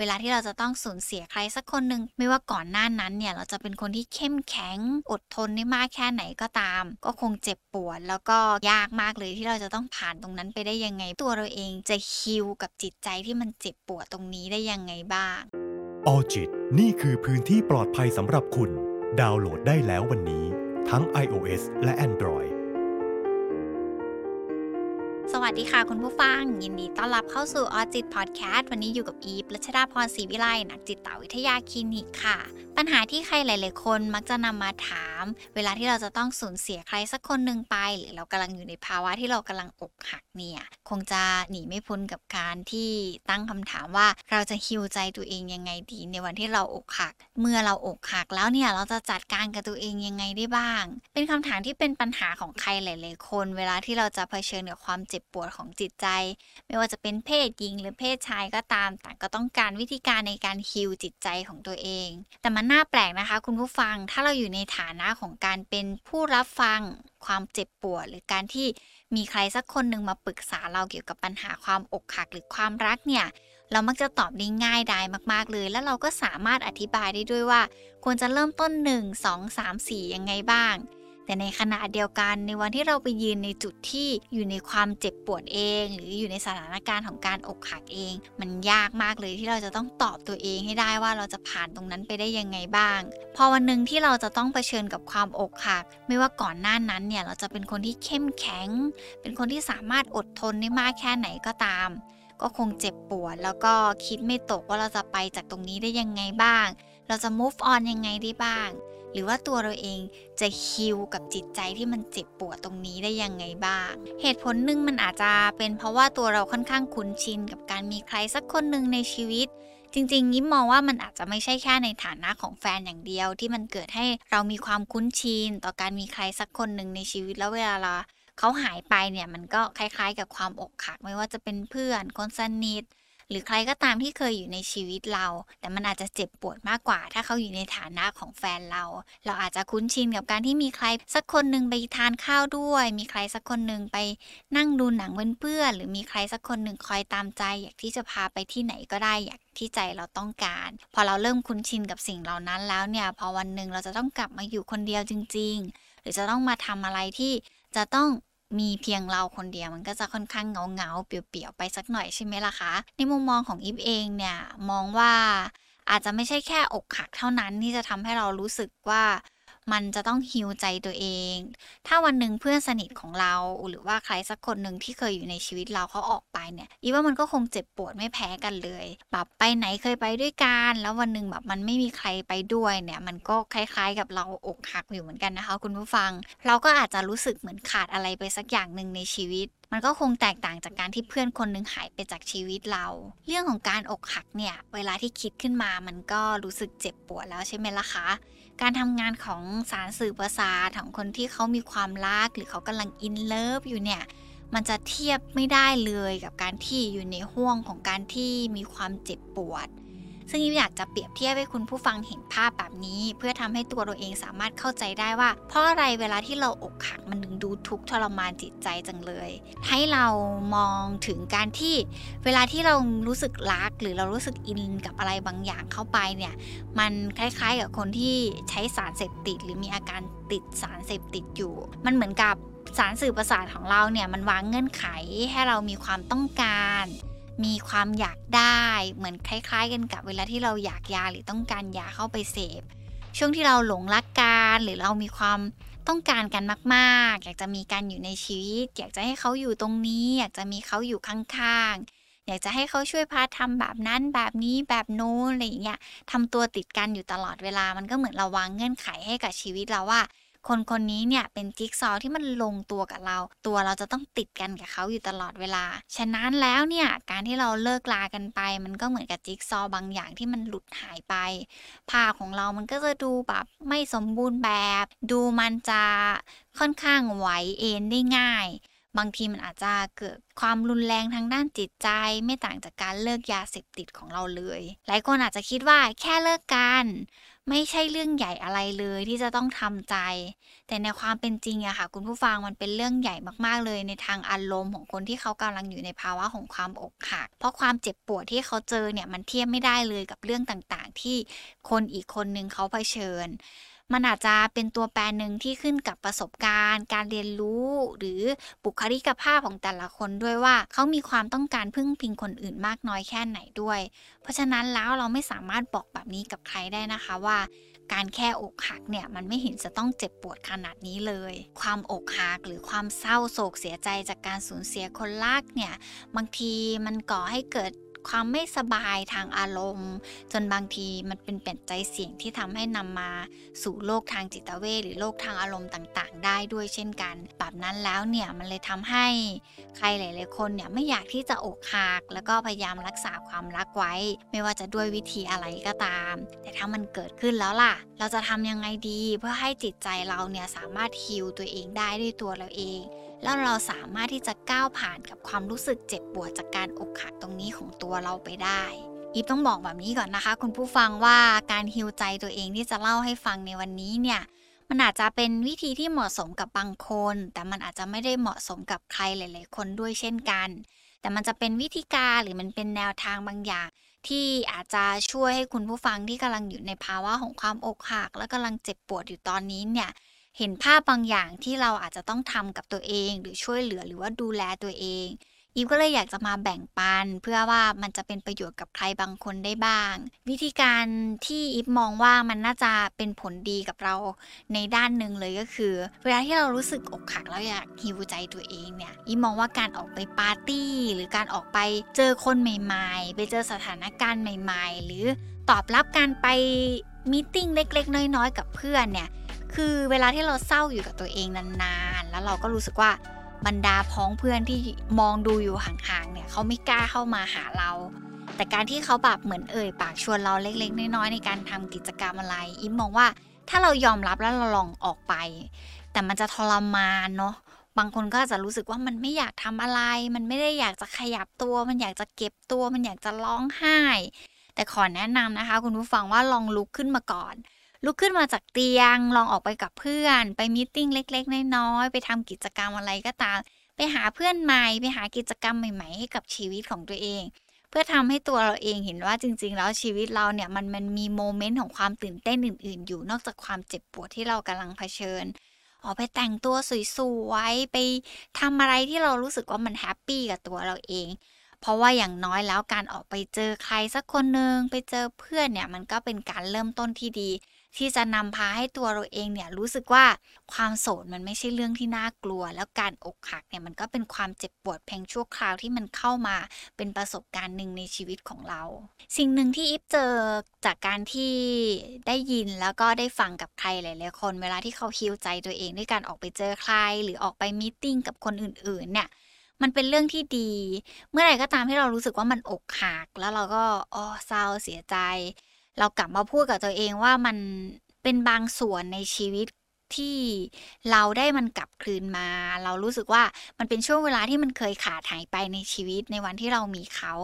เวลาที่เราจะต้องสูญเสียใครสักคนหนึ่งไม่ว่าก่อนหน้านั้นเนี่ยเราจะเป็นคนที่เข้มแข็งอดทนได้มากแค่ไหนก็ตาม ก็คงเจ็บปวดแล้วก็ยากมากเลยที่เราจะต้องผ่านตรงนั้นไปได้ยังไง ตัวเราเองจะฮิลกับจิตใจที่มันเจ็บปวดตรงนี้ได้ยังไงบ้างออจิตนี่คือพื้นที่ปลอดภัยสำหรับคุณ ดาวน์โหลดได้แล้ววันนี้ ทั้ง iOS และ Android สวัสดีค่ะคุณผู้ฟัง ยินดีต้อนรับเข้าสู่ออจิตพอดแคสต์วันนี้อยู่กับอีฟรัชดาพรศรีวิไลนักจิตวิทยาคลินิกค่ะ ปัญหาที่ใครหลาย ๆ คนมักจะนำมาถาม เวลาที่เราจะต้องสูญเสียใครสักคนหนึ่งไป หรือเรากำลังอยู่ในภาวะที่เรากำลังอกหักเนี่ย คงจะหนีไม่พ้นกับการที่ตั้งคำถามว่าเราจะฮิวใจตัวเองยังไงดี ในวันที่เราอกหัก เมื่อเราอกหักแล้วเนี่ยเราจะจัดการกับตัวเองยังไงได้บ้าง เป็นคำถามที่เป็นปัญหาของใครหลาย ๆ คน เวลาที่เราจะเผชิญกับความเจ็บ็บปวดของจิตใจ ไม่ว่าจะเป็นเพศหญิงหรือเพศชายก็ตามต่างก็ต้องการวิธีการในการฮิวจิตใจของตัวเอง แต่มันน่าแปลกนะคะ คุณผู้ฟังถ้าเราอยู่ในฐานะของการเป็นผู้รับฟังความเจ็บปวด หรือการที่มีใครสักคนหนึ่งมาปรึกษาเราเกี่ยวกับปัญหาความอกหักหรือความรักเนี่ยเรามักจะตอบได้ง่ายดายมาก ๆ เลย แล้วเราก็สามารถอธิบายได้ด้วยว่า ควรจะเริ่มต้น 1 2 3 4 ยังไงบ้าง แต่ในขณะเดียวกันในวันที่เราไปยืนในจุดที่อยู่ในความเจ็บปวดเอง หรืออยู่ในสถานการณ์ของการอกหักเอง มันยากมากเลยที่เราจะต้องตอบตัวเองให้ได้ว่าเราจะผ่านตรงนั้นไปได้ยังไงบ้าง พอวันหนึ่งที่เราจะต้องเผชิญกับความอกหัก ไม่ว่าก่อนหน้านั้นเนี่ยเราจะเป็นคนที่เข้มแข็ง เป็นคนที่สามารถอดทนได้มากแค่ไหนก็ตาม ก็คงเจ็บปวด แล้วก็คิดไม่ตกว่าเราจะไปจากตรงนี้ได้ยังไงบ้าง เราจะ move on ยังไงได้บ้าง หรือว่าตัวเราเองจะฮิลกับจิตใจที่มันเจ็บปวดตรงนี้ได้ยังไงบ้าง เหตุผลหนึ่งมันอาจจะเป็นเพราะว่าตัวเราค่อนข้างคุ้นชินกับการมีใครสักคนหนึ่งในชีวิตจริงๆยิ้มมองว่ามันอาจจะไม่ใช่แค่ในฐานะของแฟนอย่างเดียว ที่มันเกิดให้เรามีความคุ้นชินต่อการมีใครสักคนหนึ่งในชีวิตแล้วเวลาเราเขาหายไปเนี่ยมันก็คล้ายๆ กับความอกหัก ไม่ว่าจะเป็นเพื่อนคนสนิท หรือใครก็ตามที่เคยอยู่ในชีวิตเรา แต่มันอาจจะเจ็บปวดมากกว่า ถ้าเขาอยู่ในฐานะของแฟนเรา เราอาจจะคุ้นชินกับการที่มีใครสักคนหนึ่งไปทานข้าวด้วย มีใครสักคนหนึ่งไปนั่งดูหนังเพื่อนหรือมีใครสักคนหนึ่งคอยตามใจ อยากที่จะพาไปที่ไหนก็ได้อยากที่ใจเราต้องการ พอเราเริ่มคุ้นชินกับสิ่งเหล่านั้นแล้วเนี่ยพอวันหนึ่งเราจะต้องกลับมาอยู่คนเดียวจริง ๆ หรือจะต้องมาทำอะไรที่จะต้อง มีเพียงเราคนเดียวมันก็จะค่อนข้างเงาเงาเปี่ยวๆไปสักหน่อยใช่ไหมล่ะคะ ในมุมมองของอีฟเองเนี่ยมองว่าอาจจะไม่ใช่แค่อกหักเท่านั้นที่จะทำให้เรารู้สึกว่า มันจะต้องฮิวใจตัวเอง ถ้าวันหนึ่งเพื่อนสนิทของเรา หรือว่าใครสักคนหนึ่งที่เคยอยู่ในชีวิตเราเขาออกไปเนี่ยอีว่ามันก็คงเจ็บปวดไม่แพ้กันเลย แบบไปไหนเคยไปด้วยกัน แล้ววันหนึ่งแบบมันไม่มีใครไปด้วยเนี่ย มันก็คล้ายๆกับเราอกหักอยู่เหมือนกันนะคะ คุณผู้ฟัง เราก็อาจจะรู้สึกเหมือนขาดอะไรไปสักอย่างหนึ่งในชีวิตมันก็คงแตกต่างจากการที่เพื่อนคนหนึ่งหายไปจากชีวิตเรา เรื่องของการอกหักเนี่ย เวลาที่คิดขึ้นมามันก็รู้สึกเจ็บปวดแล้วใช่ไหมล่ะคะ การทำงานของสารสื่อประสาทของคนที่เขามีความรัก หรือเขากำลังอินเลิฟอยู่เนี่ย มันจะเทียบไม่ได้เลยกับการที่อยู่ในห่วงของการที่มีความเจ็บปวด ซึ่งอยากจะเปรียบเทียบให้คุณผู้ฟังเห็นภาพแบบนี้ เพื่อทำให้ตัวเราเองสามารถเข้าใจได้ว่า เพราะอะไรเวลาที่เราอกหักมันถึงดูทุกข์ทรมานจิตใจจังเลย ให้เรามองถึงการที่เวลาที่เรารู้สึกรัก หรือเรารู้สึกอินกับอะไรบางอย่างเข้าไปเนี่ยมันคล้ายๆกับคนที่ใช้สารเสพติด หรือมีอาการติดสารเสพติดอยู่ มันเหมือนกับสารสื่อประสาทของเราเนี่ยมันวางเงื่อนไขให้เรามีความต้องการ มีความอยากได้เหมือนคล้าย ๆ กันกับเวลาที่เราอยากยาหรือต้องการยาเข้าไปเสพ ช่วงที่เราหลงรักกันหรือเรามีความต้องการกันมากๆ อยากจะมีการอยู่ในชีวิต อยากจะให้เขาอยู่ตรงนี้ อยากจะมีเขาอยู่ข้างๆ อยากจะให้เขาช่วยพาทำแบบนั้นแบบนี้แบบโน้นอะไรอย่างเงี้ยทำตัวติดกันอยู่ตลอดเวลามันก็เหมือนเราวางเงื่อนไขให้กับชีวิตเราว่า คนคนนี้เนี่ยเป็นจิ๊กซอที่มันลงตัวกับเรา ตัวเราจะต้องติดกันกับเขาอยู่ตลอดเวลา ฉะนั้นแล้วเนี่ยการที่เราเลิกลากันไป มันก็เหมือนกับจิ๊กซอบางอย่างที่มันหลุดหายไปผ้าของเรามันก็จะดูแบบไม่สมบูรณ์แบบ ดูมันจะค่อนข้างไหวเอ็นได้ง่ายบางทีมันอาจจะเกิดความรุนแรงทางด้านจิตใจ ไม่ต่างจากการเลิกยาเสพติดของเราเลย หลายคนอาจจะคิดว่าแค่เลิกกัน ไม่ใช่เรื่องใหญ่อะไรเลยที่จะต้องทำใจ แต่ในความเป็นจริงอะค่ะ คุณผู้ฟังมันเป็นเรื่องใหญ่มากๆเลยในทางอารมณ์ของคนที่เขากำลังอยู่ในภาวะของความอกหัก เพราะความเจ็บปวดที่เขาเจอเนี่ยมันเทียบไม่ได้เลยกับเรื่องต่างๆ ที่คนอีกคนนึงเขาเผชิญ มันอาจจะเป็นตัวแปรหนึ่งที่ขึ้นกับประสบการณ์ การเรียนรู้ หรือบุคลิกภาพของแต่ละคนด้วยว่าเขามีความต้องการพึ่งพิงคนอื่นมากน้อยแค่ไหนด้วย เพราะฉะนั้นแล้วเราไม่สามารถบอกแบบนี้กับใครได้นะคะว่าการแค่อกหักเนี่ยมันไม่เห็นจะต้องเจ็บปวดขนาดนี้เลย ความอกหักหรือความเศร้าโศกเสียใจจากการสูญเสียคนรักเนี่ยบางทีมันก่อให้เกิด ความไม่สบายทางอารมณ์ จนบางทีมันเป็นปัจจัยเสี่ยงที่ทำให้นำมาสู่โรคทางจิตเวชหรือโรคทางอารมณ์ต่างๆ ได้ด้วยเช่นกัน แบบนั้นแล้วเนี่ยมันเลยทำให้ใครหลายๆคนเนี่ยไม่อยากที่จะอกหักแล้วก็พยายามรักษาความรักไว้ ไม่ว่าจะด้วยวิธีอะไรก็ตาม แต่ถ้ามันเกิดขึ้นแล้วล่ะ เราจะทำยังไงดี เพื่อให้จิตใจเราเนี่ยสามารถฮิลตัวเองได้ด้วยตัวเราเอง แล้วเราสามารถที่จะก้าวผ่านกับความรู้สึกเจ็บปวดจากการอกหักตรงนี้ของตัวเราไปได้อีฟต้องบอกแบบนี้ก่อนนะคะ คุณผู้ฟังว่าการฮิวใจตัวเองที่จะเล่าให้ฟังในวันนี้เนี่ยมันอาจจะเป็นวิธีที่เหมาะสมกับบางคน แต่มันอาจจะไม่ได้เหมาะสมกับใครหลาย ๆ คนด้วยเช่นกัน แต่มันจะเป็นวิธีการหรือมันเป็นแนวทางบางอย่าง ที่อาจจะช่วยให้คุณผู้ฟังที่กำลังอยู่ในภาวะของความอกหัก และกำลังเจ็บปวดอยู่ตอนนี้เนี่ย เห็นภาพบางอย่างที่เราอาจจะต้องทำกับตัวเอง หรือช่วยเหลือหรือว่าดูแลตัวเองอีฟก็เลยอยากจะมาแบ่งปัน เพื่อว่ามันจะเป็นประโยชน์กับใครบางคนได้บ้าง วิธีการที่อีฟมองว่ามันน่าจะเป็นผลดีกับเราในด้านหนึ่งเลยก็คือ เวลาที่เรารู้สึกอกหักแล้วอยากฮิวใจตัวเองเนี่ยอีฟมองว่าการออกไปปาร์ตี้ หรือการออกไปเจอคนใหม่ๆ ไปเจอสถานการณ์ใหม่ ๆ หรือตอบรับการไปมีติ้งเล็กๆ น้อยๆ กับเพื่อนเนี่ย คือเวลาที่เราเศร้าอยู่กับตัวเองนานๆ แล้วเราก็รู้สึกว่าบรรดาพ้องเพื่อนที่มองดูอยู่ห่างๆ เนี่ยเขาไม่กล้าเข้ามาหาเรา แต่การที่เขาแบบเหมือนเอ่ยปากชวนเราเล็ก ๆ น้อยๆ ในการทำกิจกรรมอะไร อิมมองว่าถ้าเรายอมรับแล้วเราลองออกไป แต่มันจะทรมานเนาะ บางคนก็จะรู้สึกว่ามันไม่อยากทำอะไร มันไม่ได้อยากจะขยับตัว มันอยากจะเก็บตัว มันอยากจะร้องไห้ แต่ขอแนะนำนะคะ คุณผู้ฟังว่าลองลุกขึ้นมาก่อน ลุกขึ้นมาจากเตียง ลองออกไปกับเพื่อน ไปมิ팅เล็กๆน้อยๆไปทำกิจกรรมอะไรก็ตาม ไปหาเพื่อนใหม่ ไปหากิจกรรมใหม่ๆให้กับชีวิตของตัวเอง เพื่อทำให้ตัวเราเองเห็นว่าจริง ๆ แล้วชีวิตเราเนี่ยมันมันมีโมเมนต์ของความตื่นเต้นอื่น ๆ อยู่นอกจากความเจ็บปวดที่เรากำลังเผชิญออกไปแต่งตัวสวยๆ ไปทำอะไรที่เรารู้สึกว่ามันแฮปปี้กับตัวเราเอง เพราะว่าอย่างน้อยแล้วการออกไปเจอใครสักคนหนึ่งไปเจอเพื่อนเนี่ย มันก็เป็นการเริ่มต้นที่ดี ที่จะนำพาให้ตัวเราเองเนี่ยรู้สึกว่าความโสดมันไม่ใช่เรื่องที่น่ากลัว แล้วการอกหักเนี่ยมันก็เป็นความเจ็บปวดเพียงชั่วคราวที่มันเข้ามาเป็นประสบการณ์หนึ่งในชีวิตของเรา สิ่งหนึ่งที่อิฟเจอจากการที่ได้ยินแล้วก็ได้ฟังกับใครหลายๆคน เวลาที่เขาฮิวใจตัวเองด้วยการออกไปเจอใคร หรือออกไปมีติ้งกับคนอื่นๆเนี่ยมันเป็นเรื่องที่ดี เมื่อไหร่ก็ตามที่เรารู้สึกว่ามันอกหัก แล้วเราก็อ๋อเศร้าเสียใจ เรากลับมาพูดกับตัวเองว่ามันเป็นบางส่วนในชีวิตที่เราได้มันกลับคืนมา เรารู้สึกว่ามันเป็นช่วงเวลาที่มันเคยขาดหายไปในชีวิตในวันที่เรามีเขา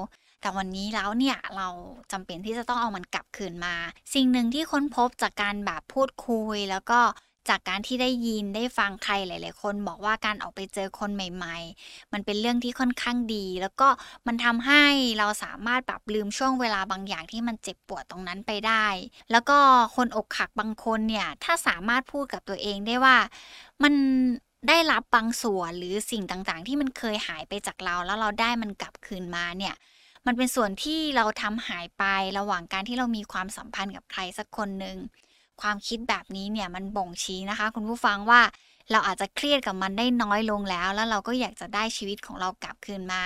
แต่วันนี้แล้วเนี่ยเราจำเป็นที่จะต้องเอามันกลับคืนมา สิ่งหนึ่งที่ค้นพบจากการแบบพูดคุย แล้วก็ จากการที่ได้ยินได้ฟังใครหลาย ๆ คน บอกว่าการออกไปเจอคนใหม่ ๆ มันเป็นเรื่องที่ค่อนข้างดี แล้วก็มันทำให้เราสามารถแบบลืมช่วงเวลาบางอย่างที่มันเจ็บปวดตรงนั้นไปได้ แล้วก็คนอกหักบางคนเนี่ยถ้าสามารถพูดกับตัวเองได้ว่ามันได้รับบางส่วนหรือสิ่งต่างๆ ที่มันเคยหายไปจากเรา แล้วเราได้มันกลับคืนมาเนี่ยมันเป็นส่วนที่เราทำหายไประหว่างการที่เรามีความสัมพันธ์กับใครสักคนหนึ่ง ความคิดแบบนี้เนี่ยมันบ่งชี้นะคะ คุณผู้ฟังว่าเราอาจจะเครียดกับมันได้น้อยลงแล้ว แล้วเราก็อยากจะได้ชีวิตของเรากลับคืนมา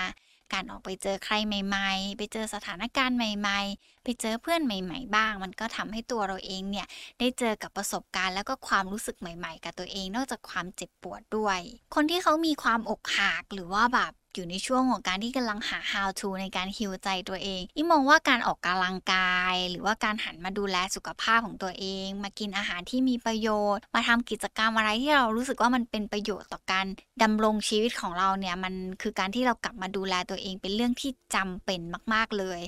การออกไปเจอใครใหม่ ๆ ไปเจอสถานการณ์ใหม่ ๆ ไปเจอเพื่อนใหม่ ๆ บ้าง มันก็ทำให้ตัวเราเองเนี่ยได้เจอกับประสบการณ์แล้วก็ความรู้สึกใหม่ ๆ กับตัวเอง นอกจากความเจ็บปวดด้วย คนที่เขามีความอกหักหรือว่าแบบ อยู่ในช่วงของการที่กำลังหา how to ในการฮิวใจตัวเองอีมองว่าการออกกำลังกาย หรือว่าการหันมาดูแลสุขภาพของตัวเอง มากินอาหารที่มีประโยชน์ มาทำกิจกรรมอะไรที่เรารู้สึกว่ามันเป็นประโยชน์ต่อการดำรงชีวิตของเราเนี่ยมันคือการที่เรากลับมาดูแลตัวเองเป็นเรื่องที่จำเป็นมาก ๆ เลย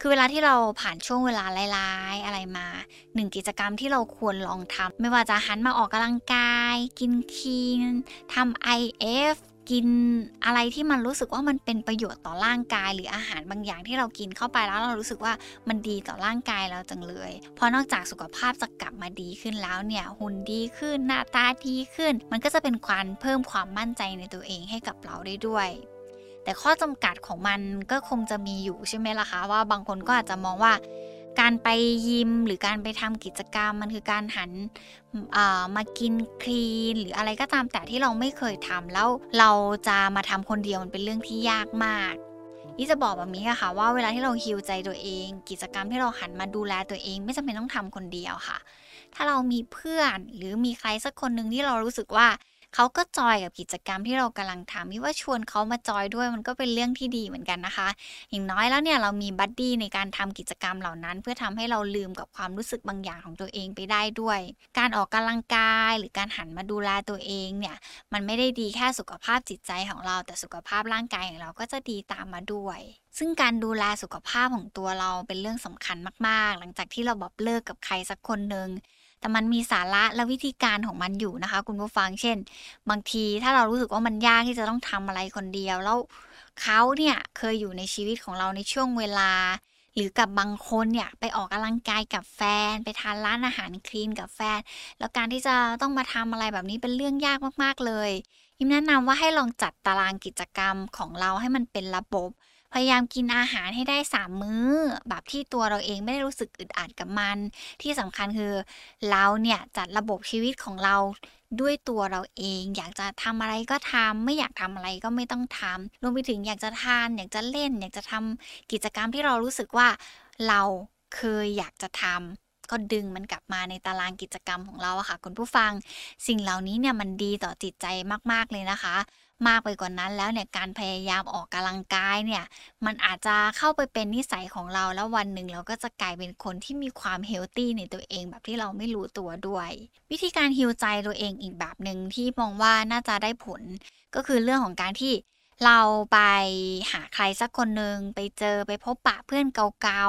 คือเวลาที่เราผ่านช่วงเวลาร้ายๆอะไรมาหนึ่งกิจกรรมที่เราควรลองทำไม่ว่าจะหันมาออกกำลังกาย กินคีนทำ IF กินอะไรที่มันรู้สึกว่ามันเป็นประโยชน์ต่อร่างกาย หรืออาหารบางอย่างที่เรากินเข้าไปแล้วเรารู้สึกว่ามันดีต่อร่างกายเราจังเลย เพราะนอกจากสุขภาพจะกลับมาดีขึ้นแล้วเนี่ยหุ่นดีขึ้นหน้าตาดีขึ้น มันก็จะเป็นความเพิ่มความมั่นใจในตัวเองให้กับเราได้ด้วยแต่ข้อจำกัดของมันก็คงจะมีอยู่ใช่ไหมล่ะคะว่าบางคนก็อาจจะมองว่า การไปยิมหรือการไปทำกิจกรรม มันคือการหันมากินคลีน หรืออะไรก็ตามแต่ที่เราไม่เคยทำแล้วเราจะมาทำคนเดียวมันเป็นเรื่องที่ยากมากนี่จะบอกแบบนี้ค่ะว่าเวลาที่เราฮิวใจตัวเอง กิจกรรมที่เราหันมาดูแลตัวเอง ไม่จำเป็นต้องทำคนเดียวค่ะ ถ้าเรามีเพื่อนหรือมีใครสักคนหนึ่งที่เรารู้สึกว่า เขาก็จอยกับกิจกรรมที่เรากำลังทำมิว่าชวนเขามาจอยด้วยมันก็เป็นเรื่องที่ดีเหมือนกันนะคะ อย่างน้อยแล้วเนี่ยเรามีบัดดี้ในการทำกิจกรรมเหล่านั้น เพื่อทำให้เราลืมกับความรู้สึกบางอย่างของตัวเองไปได้ด้วย การออกกำลังกายหรือการหันมาดูแลตัวเองเนี่ยมันไม่ได้ดีแค่สุขภาพจิตใจของเรา แต่สุขภาพร่างกายของเราก็จะดีตามมาด้วยซึ่งการดูแลสุขภาพของตัวเราเป็นเรื่องสำคัญมาก ๆ หลังจากที่เราบอกเลิกกับใครสักคนหนึ่ง แต่มันมีสาระและวิธีการของมันอยู่นะคะ คุณผู้ฟังเช่น บางทีถ้าเรารู้สึกว่ามันยากที่จะต้องทำอะไรคนเดียวแล้วเขาเนี่ยเคยอยู่ในชีวิตของเราในช่วงเวลา หรือกับบางคนเนี่ยไปออกกำลังกายกับแฟน ไปทานร้านอาหารคลีนกับแฟน แล้วการที่จะต้องมาทำอะไรแบบนี้เป็นเรื่องยากมากๆเลยยิมแนะนำว่าให้ลองจัดตารางกิจกรรมของเราให้มันเป็นระบบ พยายามกินอาหารให้ได้สามมื้อ แบบที่ตัวเราเองไม่ได้รู้สึกอึดอัดกับมัน ที่สำคัญคือเราเนี่ยจัดระบบชีวิตของเราด้วยตัวเราเอง อยากจะทำอะไรก็ทำไม่อยากทำอะไรก็ไม่ต้องทำรวมไปถึงอยากจะทาน อยากจะเล่น อยากจะทำกิจกรรมที่เรารู้สึกว่าเราเคยอยากจะทำก็ดึงมันกลับมาในตารางกิจกรรมของเราอะค่ะ คุณผู้ฟัง สิ่งเหล่านี้เนี่ยมันดีต่อจิตใจมาก ๆ เลยนะคะ มากไปกว่านั้นแล้วเนี่ยการพยายามออกกำลังกายเนี่ยมันอาจจะเข้าไปเป็นนิสัยของเราแล้ววันหนึ่งเราก็จะกลายเป็นคนที่มีความเฮลตี้ในตัวเองแบบที่เราไม่รู้ตัวด้วย วิธีการฮิวใจตัวเองอีกแบบหนึ่งที่มองว่าน่าจะได้ผล ก็คือเรื่องของการที่เราไปหาใครสักคนหนึ่งไปเจอไปพบปะเพื่อนเก่า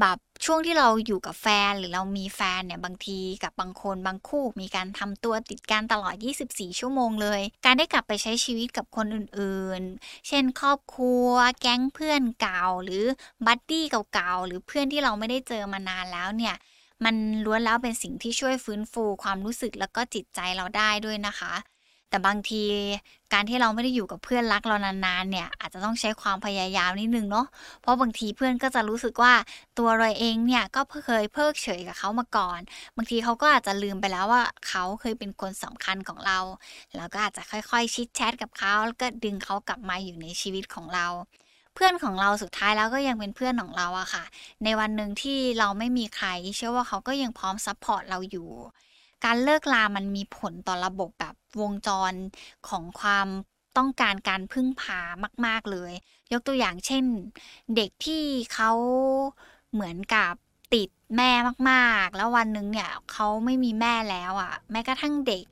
แบบช่วงที่เราอยู่กับแฟนหรือเรามีแฟนเนี่ยบางทีกับบางคนบางคู่ มีการทำตัวติดกันตลอด 24 ชั่วโมงเลย การได้กลับไปใช้ชีวิตกับคนอื่นๆ เช่น ครอบครัว แก๊งเพื่อนเก่าหรือ buddy เก่าๆหรือเพื่อนที่เราไม่ได้เจอมานานแล้วเนี่ยมันล้วนแล้วเป็นสิ่งที่ช่วยฟื้นฟูความรู้สึกแล้วก็จิตใจเราได้ด้วยนะคะ แต่บางทีการที่เราไม่ได้อยู่กับเพื่อนรักเรานานๆเนี่ยอาจจะต้องใช้ความพยายามนิดนึงเนาะเพราะบางทีเพื่อนก็จะรู้สึกว่าตัวเราเองเนี่ยก็เคยเพิกเฉยกับเขามาก่อน บางทีเขาก็อาจจะลืมไปแล้วว่าเขาเคยเป็นคนสำคัญของเราแล้วก็อาจจะค่อยๆ chit-chat กับเขาแล้วก็ดึงเขากลับมาอยู่ในชีวิตของเราเพื่อนของเราสุดท้ายแล้วก็ยังเป็นเพื่อนของเราอะค่ะ ในวันหนึ่งที่เราไม่มีใคร เชื่อว่าเขาก็ยังพร้อม support เราอยู่ การเลิกลามันมีผลต่อระบบแบบวงจรของความต้องการการพึ่งพามาก ๆเลย ยกตัวอย่างเช่น เด็กที่เขาเหมือนกับติดแม่มากๆ แล้ววันหนึ่งเนี่ยเขาไม่มีแม่แล้วอะ่ะ แม้กระทั่งเด็ก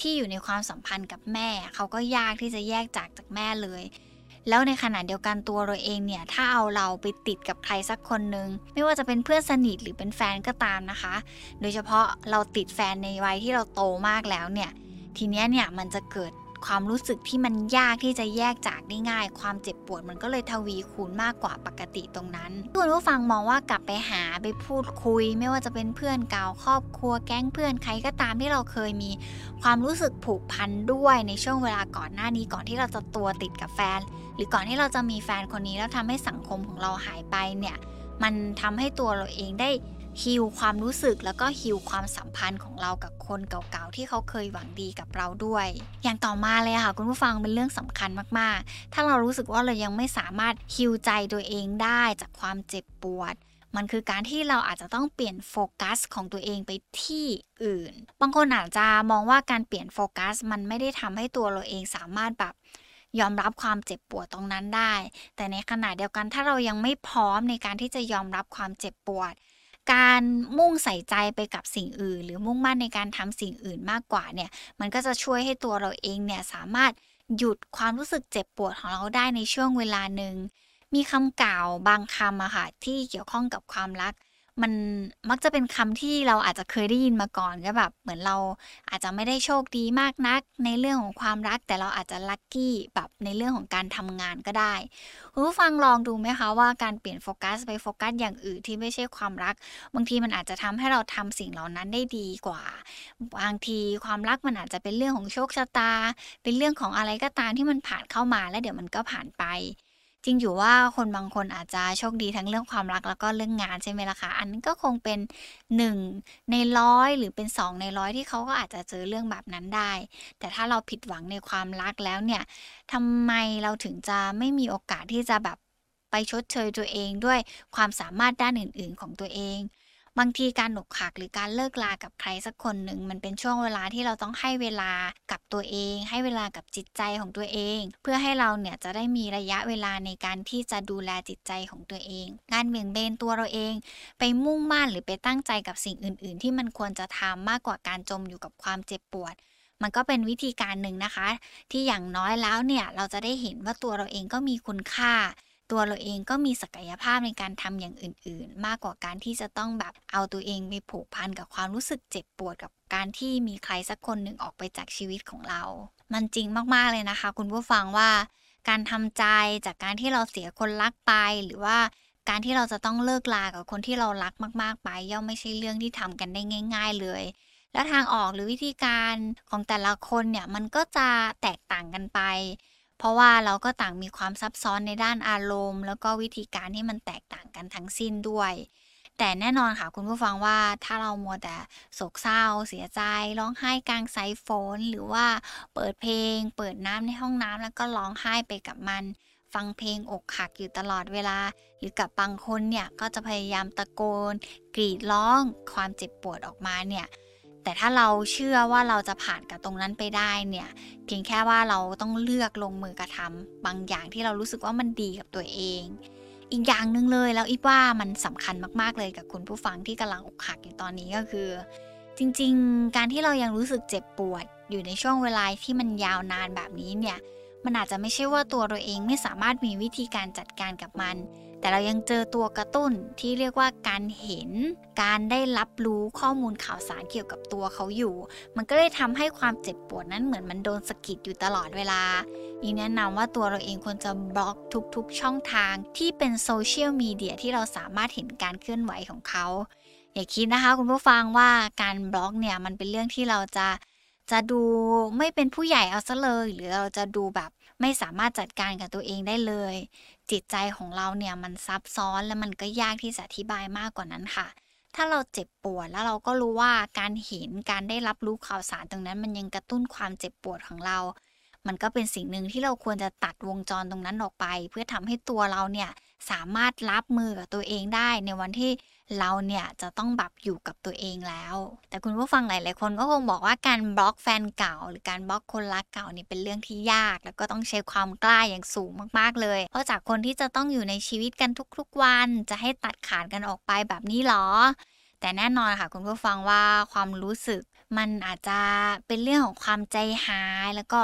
ที่อยู่ในความสัมพันธ์กับแม่ เขาก็ยากที่จะแยกจากจากแม่เลย แล้วในขณะเดียวกันตัวเราเองเนี่ย ถ้าเอาเราไปติดกับใครสักคนหนึ่งไม่ว่าจะเป็นเพื่อนสนิทหรือเป็นแฟนก็ตามนะคะ โดยเฉพาะเราติดแฟนในวัยที่เราโตมากแล้วเนี่ย ทีเนี้ยเนี่ยมันจะเกิด ความรู้สึกที่มันยากที่จะแยกจากได้ง่าย ความเจ็บปวดมันก็เลยทวีคูณมากกว่าปกติตรงนั้นคุณผู้ฟังมองว่ากลับไปหาไปพูดคุย ไม่ว่าจะเป็นเพื่อนเก่าครอบครัวแก๊งเพื่อนใครก็ตามที่เราเคยมีความรู้สึกผูกพันด้วยในช่วงเวลาก่อนหน้านี้ก่อนที่เราจะตัวติดกับแฟน หรือก่อนที่เราจะมีแฟนคนนี้แล้วทำให้สังคมของเราหายไปเนี่ยมันทำให้ตัวเราเองได้ ฮิวความรู้สึกแล้วก็ฮิวความสัมพันธ์ของเรากับคนเก่าๆที่เขาเคยหวังดีกับเราด้วย อย่างต่อมาเลยค่ะคุณผู้ฟังเป็นเรื่องสำคัญมากๆ ถ้าเรารู้สึกว่าเรายังไม่สามารถฮิวใจตัวเองได้จากความเจ็บปวดมันคือการที่เราอาจจะต้องเปลี่ยนโฟกัสของตัวเองไปที่อื่น บางคนอาจจะมองว่าการเปลี่ยนโฟกัส มันไม่ได้ทำให้ตัวเราเองสามารถแบบยอมรับความเจ็บปวดตรงนั้นได้ แต่ในขณะเดียวกันถ้าเรายังไม่พร้อมในการที่จะยอมรับความเจ็บปวด การมุ่งใส่ใจไปกับสิ่งอื่น หรือมุ่งมั่นในการทำสิ่งอื่นมากกว่าเนี่ยมันก็จะช่วยให้ตัวเราเองเนี่ยสามารถหยุดความรู้สึกเจ็บปวดของเราได้ในช่วงเวลาหนึ่งมีคำกล่าวบางคำอะค่ะที่เกี่ยวข้องกับความรัก มันมักจะเป็นคำที่เราอาจจะเคยได้ยินมาก่อนก็แบบ เหมือนเราอาจจะไม่ได้โชคดีมากนัก ในเรื่องของความรัก แต่เราอาจจะลัคกี้แบบในเรื่องของการทำงานก็ได้คุณผู้ฟังลองดูไหมคะว่าการเปลี่ยนโฟกัสไปโฟกัสอย่างอื่นที่ไม่ใช่ความรัก บางทีมันอาจจะทำให้เราทำสิ่งเหล่านั้นได้ดีกว่า บางทีความรักมันอาจจะเป็นเรื่องของโชคชะตา เป็นเรื่องของอะไรก็ตามที่มันผ่านเข้ามาแล้วเดี๋ยวมันก็ผ่านไป จริงอยู่ว่าคนบางคนอาจจะโชคดีทั้งเรื่องความรักแล้วก็เรื่องงานใช่ไหมล่ะคะอันนั้นก็คงเป็นหนึ่งในร้อยหรือเป็นสองในร้อยที่เขาก็อาจจะเจอเรื่องแบบนั้นได้ แต่ถ้าเราผิดหวังในความรักแล้วเนี่ยทำไมเราถึงจะไม่มีโอกาสที่จะแบบไปชดเชยตัวเองด้วยความสามารถด้านอื่น ๆ ของตัวเอง บางทีการหนกหักหรือการเลิกลากับใครสักคนหนึ่งมันเป็นช่วงเวลาที่เราต้องให้เวลากับตัวเอง ให้เวลากับจิตใจของตัวเอง เพื่อให้เราเนี่ยจะได้มีระยะเวลาในการที่จะดูแลจิตใจของตัวเอง การเบี่ยงเบนตัวเราเอง ไปมุ่งมั่นหรือไปตั้งใจกับสิ่งอื่น ๆ ที่มันควรจะทำมากกว่าการจมอยู่กับความเจ็บปวดมันก็เป็นวิธีการหนึ่งนะคะ ที่อย่างน้อยแล้วเนี่ย เราจะได้เห็นว่าตัวเราเองก็มีคุณค่า ตัวเราเองก็มีศักยภาพในการทำอย่างอื่น ๆ มากกว่าการที่จะต้องแบบเอาตัวเองไปผูกพันกับความรู้สึกเจ็บปวดกับการที่มีใครสักคนหนึ่งออกไปจากชีวิตของเรา มันจริงมากๆเลยนะคะ คุณผู้ฟังว่า การทำใจจากการที่เราเสียคนรักไปหรือว่าการที่เราจะต้องเลิกลากับคนที่เรารักมาก ๆ ไป ย่อมไม่ใช่เรื่องที่ทำกันได้ง่าย ๆ เลย แล้วทางออกหรือวิธีการของแต่ละคนเนี่ยมันก็จะแตกต่างกันไป เพราะว่าเราก็ต่างมีความซับซ้อนในด้านอารมณ์ แล้วก็วิธีการที่มันแตกต่างกันทั้งสิ้นด้วย แต่แน่นอนค่ะคุณผู้ฟังว่าถ้าเรามัวแต่โศกเศร้า เสียใจร้องไห้กลางสายฝนหรือว่าเปิดเพลง เปิดน้ำในห้องน้ำแล้วก็ร้องไห้ไปกับมันฟังเพลงอกหักอยู่ตลอดเวลา หรือกับบางคนเนี่ยก็จะพยายามตะโกน กรีดร้อง ความเจ็บปวดออกมาเนี่ย แต่ถ้าเราเชื่อว่าเราจะผ่านกับตรงนั้นไปได้เนี่ย เพียงแค่ว่าเราต้องเลือกลงมือกระทำบางอย่างที่เรารู้สึกว่ามันดีกับตัวเอง อีกอย่างหนึ่งเลยแล้วอีกว่ามันสำคัญมากๆเลยกับคุณผู้ฟังที่กำลังอกหักอยู่ตอนนี้ก็คือ จริงๆ การที่เรายังรู้สึกเจ็บปวด อยู่ในช่วงเวลาที่มันยาวนานแบบนี้เนี่ยมันอาจจะไม่ใช่ว่าตัวเราเองไม่สามารถมีวิธีการจัดการกับมัน แต่เรายังเจอตัวกระตุ้นที่เรียกว่าการเห็น การได้รับรู้ข้อมูลข่าวสารเกี่ยวกับตัวเขาอยู่ มันก็เลยทำให้ความเจ็บปวดนั้นเหมือนมันโดนสะกิดอยู่ตลอดเวลาอีแนะนำว่าตัวเราเองควรจะบล็อกทุกๆช่องทางที่เป็นโซเชียลมีเดียที่เราสามารถเห็นการเคลื่อนไหวของเขา อย่าคิดนะคะคุณผู้ฟังว่าการบล็อกเนี่ยมันเป็นเรื่องที่เราจะจะดูไม่เป็นผู้ใหญ่เอาซะเลย หรือเราจะดูแบบไม่สามารถจัดการกับตัวเองได้เลย จิตใจของเราเนี่ยมันซับซ้อนและมันก็ยากที่จะอธิบายมากกว่านั้นค่ะ ถ้าเราเจ็บปวดแล้วเราก็รู้ว่าการเห็นการได้รับรู้ข่าวสารตรงนั้น มันยังกระตุ้นความเจ็บปวดของเรา มันก็เป็นสิ่งหนึ่งที่เราควรจะตัดวงจรตรงนั้นออกไป เพื่อทำให้ตัวเราเนี่ยสามารถรับมือกับตัวเองได้ ในวันที่เราเนี่ยจะต้องแบบอยู่กับตัวเองแล้ว แต่คุณผู้ฟังหลาย ๆ คนก็คงบอกว่าการบล็อกแฟนเก่า หรือการบล็อกคนรักเก่านี่เป็นเรื่องที่ยาก แล้วก็ต้องใช้ความกล้าอย่างสูงมาก ๆ เลย เพราะจากคนที่จะต้องอยู่ในชีวิตกันทุก ๆ วัน จะให้ตัดขาดกันออกไปแบบนี้หรอ แต่แน่นอนค่ะคุณผู้ฟังว่าความรู้สึก มันอาจจะเป็นเรื่องของความใจหาย แล้วก็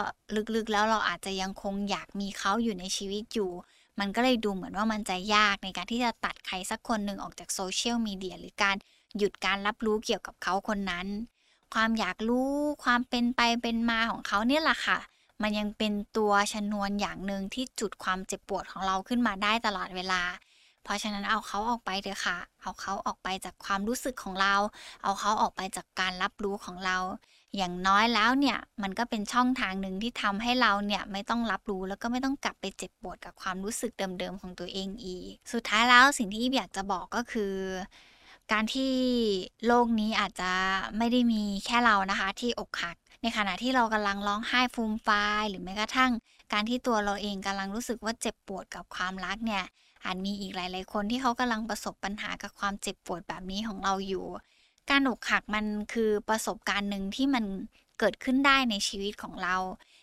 ลึกๆแล้วเราอาจจะยังคงอยากมีเขาอยู่ในชีวิตอยู่ มันก็เลยดูเหมือนว่ามันจะยากในการที่จะตัดใครสักคนหนึ่งออกจากโซเชียลมีเดียหรือการหยุดการรับรู้เกี่ยวกับเขาคนนั้น ความอยากรู้ความเป็นไปเป็นมาของเขาเนี่ยแหละค่ะ มันยังเป็นตัวชนวนอย่างหนึ่งที่จุดความเจ็บปวดของเราขึ้นมาได้ตลอดเวลา เพราะฉะนั้นเอาเขาออกไปเถอะค่ะ เอาเขาออกไปจากความรู้สึกของเรา เอาเขาออกไปจากการรับรู้ของเรา อย่างน้อยแล้วเนี่ยมันก็เป็นช่องทางหนึ่งที่ทำให้เราเนี่ยไม่ต้องรับรู้แล้วก็ไม่ต้องกลับไปเจ็บปวดกับความรู้สึกเดิมๆของตัวเองอีก สุดท้ายแล้วสิ่งที่อยากจะบอกก็คือการที่โลกนี้อาจจะไม่ได้มีแค่เรานะคะ ที่อกหัก ในขณะที่เรากำลังร้องไห้ฟูมฟายหรือแม้กระทั่ง การที่ตัวเราเองกำลังรู้สึกว่าเจ็บปวดกับความรักเนี่ยอาจมีอีกหลาย ๆ คนที่เขากำลังประสบปัญหากับความเจ็บปวดแบบนี้ของเราอยู่ การอกหักมันคือประสบการณ์หนึ่งที่มันเกิดขึ้นได้ในชีวิตของเรา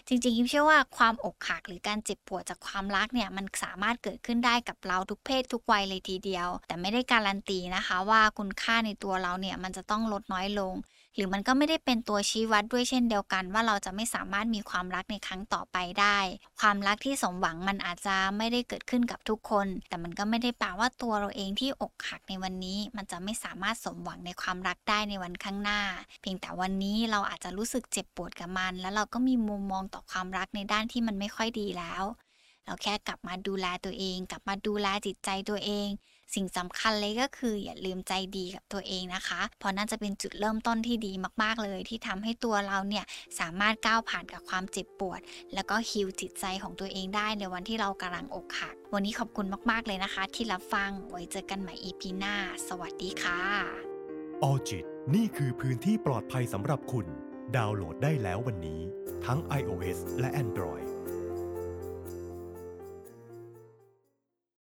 จริงๆอิมเชื่อว่าความอกหักหรือการเจ็บปวดจากความรักเนี่ยมันสามารถเกิดขึ้นได้กับเราทุกเพศทุกวัยเลยทีเดียว แต่ไม่ได้การันตีนะคะว่าคุณค่าในตัวเราเนี่ยมันจะต้องลดน้อยลง หรือมันก็ไม่ได้เป็นตัวชี้วัดด้วยเช่นเดียวกัน ว่าเราจะไม่สามารถมีความรักในครั้งต่อไปได้ ความรักที่สมหวังมันอาจจะไม่ได้เกิดขึ้นกับทุกคน แต่มันก็ไม่ได้แปลว่าตัวเราเองที่อกหักในวันนี้ มันจะไม่สามารถสมหวังในความรักได้ในวันข้างหน้า เพียงแต่วันนี้เราอาจจะรู้สึกเจ็บปวดกับมัน แล้วเราก็มีมุมมองต่อความรักในด้านที่มันไม่ค่อยดีแล้ว เราแค่กลับมาดูแลตัวเอง กลับมาดูแลจิตใจตัวเอง สิ่งสำคัญเลยก็คืออย่าลืมใจดีกับตัวเองนะคะ เพราะน่าจะเป็นจุดเริ่มต้นที่ดีมากๆเลย ที่ทำให้ตัวเราเนี่ยสามารถก้าวผ่านกับความเจ็บปวด แล้วก็ฮิวจิตใจของตัวเองได้ในวันที่เรากำลังอกหัก วันนี้ขอบคุณมากๆเลยนะคะ ที่รับฟังไว้เจอกันใหม่ EP หน้า สวัสดีค่ะออจิตนี่คือพื้นที่ปลอดภัยสำหรับคุณ ดาวน์โหลดได้แล้ววันนี้ ทั้ง iOS และ Android